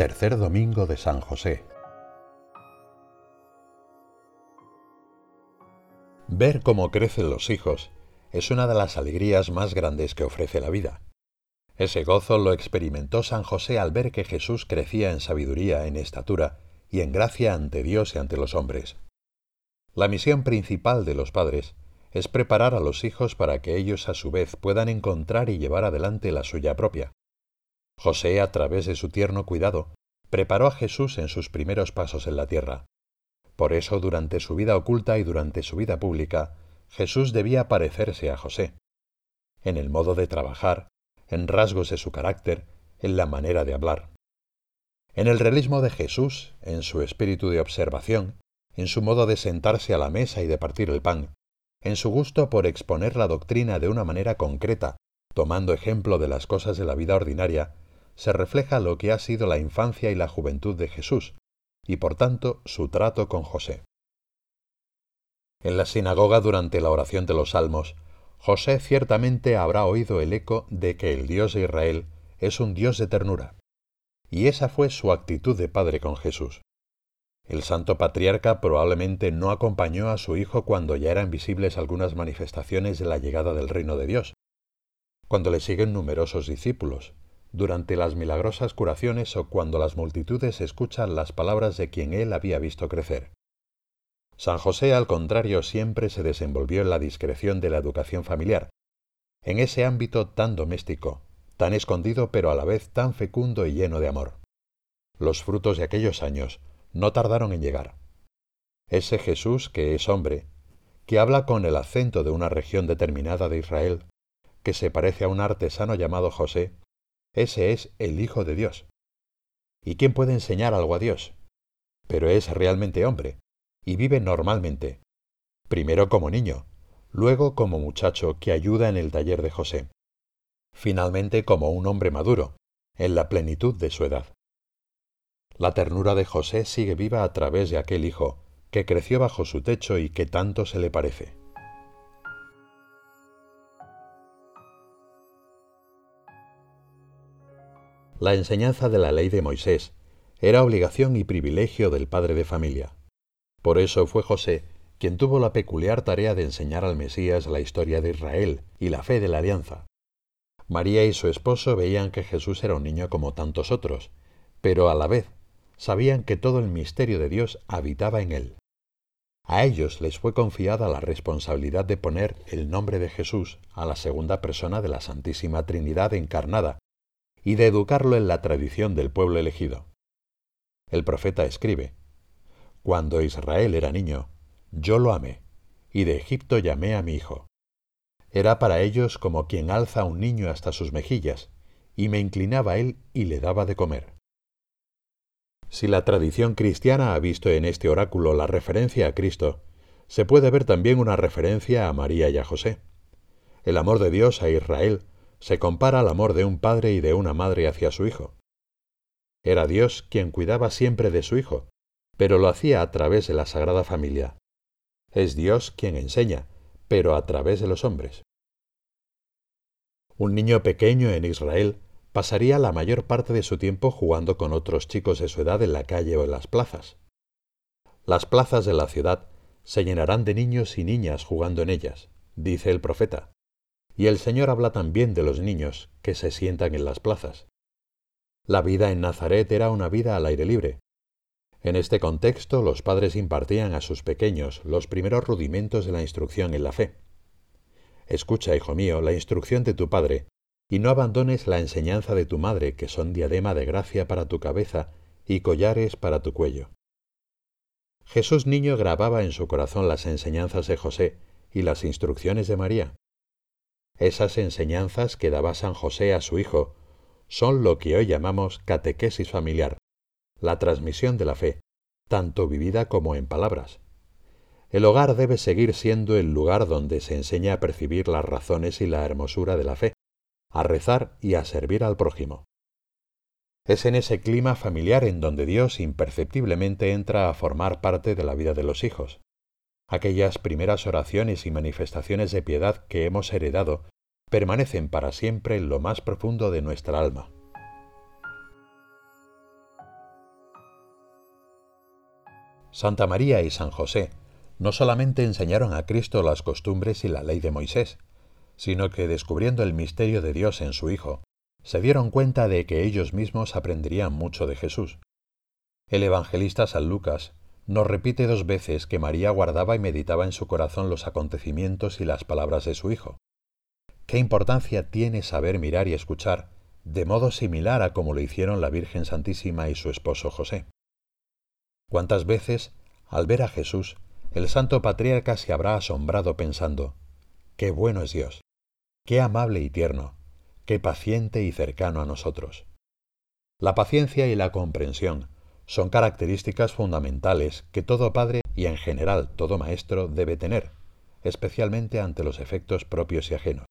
Tercer Domingo de San José. Ver cómo crecen los hijos es una de las alegrías más grandes que ofrece la vida. Ese gozo lo experimentó San José al ver que Jesús crecía en sabiduría, en estatura y en gracia ante Dios y ante los hombres. La misión principal de los padres es preparar a los hijos para que ellos a su vez puedan encontrar y llevar adelante la suya propia. José, a través de su tierno cuidado, preparó a Jesús en sus primeros pasos en la tierra. Por eso, durante su vida oculta y durante su vida pública, Jesús debía parecerse a José. En el modo de trabajar, en rasgos de su carácter, en la manera de hablar. En el realismo de Jesús, en su espíritu de observación, en su modo de sentarse a la mesa y de partir el pan, en su gusto por exponer la doctrina de una manera concreta, tomando ejemplo de las cosas de la vida ordinaria, se refleja lo que ha sido la infancia y la juventud de Jesús, y por tanto su trato con José. En la sinagoga durante la oración de los salmos, José ciertamente habrá oído el eco de que el Dios de Israel es un Dios de ternura. Y esa fue su actitud de padre con Jesús. El santo patriarca probablemente no acompañó a su hijo cuando ya eran visibles algunas manifestaciones de la llegada del reino de Dios, cuando le siguen numerosos discípulos, durante las milagrosas curaciones o cuando las multitudes escuchan las palabras de quien él había visto crecer. San José, al contrario, siempre se desenvolvió en la discreción de la educación familiar, en ese ámbito tan doméstico, tan escondido pero a la vez tan fecundo y lleno de amor. Los frutos de aquellos años no tardaron en llegar. Ese Jesús que es hombre, que habla con el acento de una región determinada de Israel, que se parece a un artesano llamado José, ese es el Hijo de Dios. ¿Y quién puede enseñar algo a Dios? Pero es realmente hombre, y vive normalmente, primero como niño, luego como muchacho que ayuda en el taller de José, finalmente como un hombre maduro, en la plenitud de su edad. La ternura de José sigue viva a través de aquel hijo, que creció bajo su techo y que tanto se le parece. La enseñanza de la ley de Moisés era obligación y privilegio del padre de familia. Por eso fue José quien tuvo la peculiar tarea de enseñar al Mesías la historia de Israel y la fe de la alianza. María y su esposo veían que Jesús era un niño como tantos otros, pero a la vez sabían que todo el misterio de Dios habitaba en él. A ellos les fue confiada la responsabilidad de poner el nombre de Jesús a la segunda persona de la Santísima Trinidad encarnada y de educarlo en la tradición del pueblo elegido. El profeta escribe, Cuando Israel era niño, yo lo amé, y de Egipto llamé a mi hijo. Era para ellos como quien alza a un niño hasta sus mejillas, y me inclinaba a él y le daba de comer. Si la tradición cristiana ha visto en este oráculo la referencia a Cristo, se puede ver también una referencia a María y a José. El amor de Dios a Israel se compara al amor de un padre y de una madre hacia su hijo. Era Dios quien cuidaba siempre de su hijo, pero lo hacía a través de la Sagrada Familia. Es Dios quien enseña, pero a través de los hombres. Un niño pequeño en Israel pasaría la mayor parte de su tiempo jugando con otros chicos de su edad en la calle o en las plazas. Las plazas de la ciudad se llenarán de niños y niñas jugando en ellas, dice el profeta. Y el Señor habla también de los niños que se sientan en las plazas. La vida en Nazaret era una vida al aire libre. En este contexto los padres impartían a sus pequeños los primeros rudimentos de la instrucción en la fe. Escucha, hijo mío, la instrucción de tu padre, y no abandones la enseñanza de tu madre, que son diadema de gracia para tu cabeza y collares para tu cuello. Jesús niño grababa en su corazón las enseñanzas de José y las instrucciones de María. Esas enseñanzas que daba San José a su hijo son lo que hoy llamamos catequesis familiar, la transmisión de la fe, tanto vivida como en palabras. El hogar debe seguir siendo el lugar donde se enseña a percibir las razones y la hermosura de la fe, a rezar y a servir al prójimo. Es en ese clima familiar en donde Dios imperceptiblemente entra a formar parte de la vida de los hijos aquellas primeras oraciones y manifestaciones de piedad que hemos heredado permanecen para siempre en lo más profundo de nuestra alma. Santa María y San José no solamente enseñaron a Cristo las costumbres y la ley de Moisés, sino que descubriendo el misterio de Dios en su Hijo, se dieron cuenta de que ellos mismos aprenderían mucho de Jesús. El evangelista San Lucas nos repite dos veces que María guardaba y meditaba en su corazón los acontecimientos y las palabras de su Hijo. ¿Qué importancia tiene saber mirar y escuchar de modo similar a como lo hicieron la Virgen Santísima y su esposo José? ¿Cuántas veces, al ver a Jesús, el santo patriarca se habrá asombrado pensando, qué bueno es Dios, qué amable y tierno, qué paciente y cercano a nosotros. La paciencia y la comprensión son características fundamentales que todo padre y en general todo maestro debe tener, especialmente ante los efectos propios y ajenos.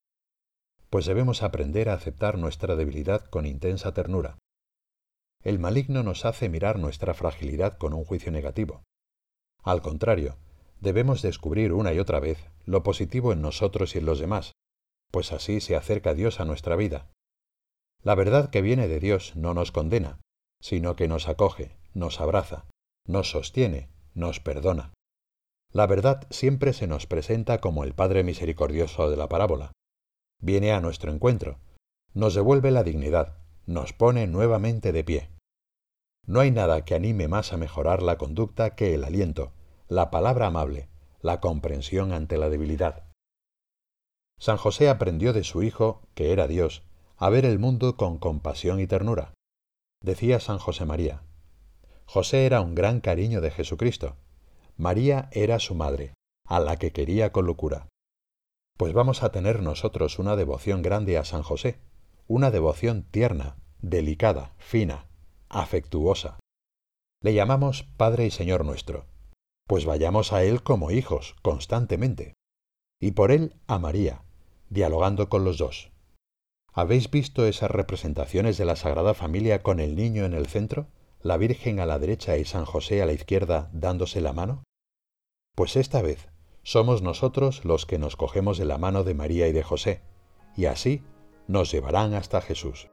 Pues debemos aprender a aceptar nuestra debilidad con intensa ternura. El maligno nos hace mirar nuestra fragilidad con un juicio negativo. Al contrario, debemos descubrir una y otra vez lo positivo en nosotros y en los demás, pues así se acerca Dios a nuestra vida. La verdad que viene de Dios no nos condena, sino que nos acoge, nos abraza, nos sostiene, nos perdona. La verdad siempre se nos presenta como el Padre misericordioso de la parábola. Viene a nuestro encuentro, nos devuelve la dignidad, nos pone nuevamente de pie. No hay nada que anime más a mejorar la conducta que el aliento, la palabra amable, la comprensión ante la debilidad. San José aprendió de su Hijo, que era Dios, a ver el mundo con compasión y ternura. Decía San José María, José era un gran cariño de Jesucristo. María era su madre, a la que quería con locura. Pues vamos a tener nosotros una devoción grande a San José, una devoción tierna, delicada, fina, afectuosa. Le llamamos Padre y Señor nuestro, pues vayamos a Él como hijos, constantemente. Y por Él a María, dialogando con los dos. ¿Habéis visto esas representaciones de la Sagrada Familia con el niño en el centro, la Virgen a la derecha y San José a la izquierda dándose la mano? Pues esta vez somos nosotros los que nos cogemos de la mano de María y de José, y así nos llevarán hasta Jesús.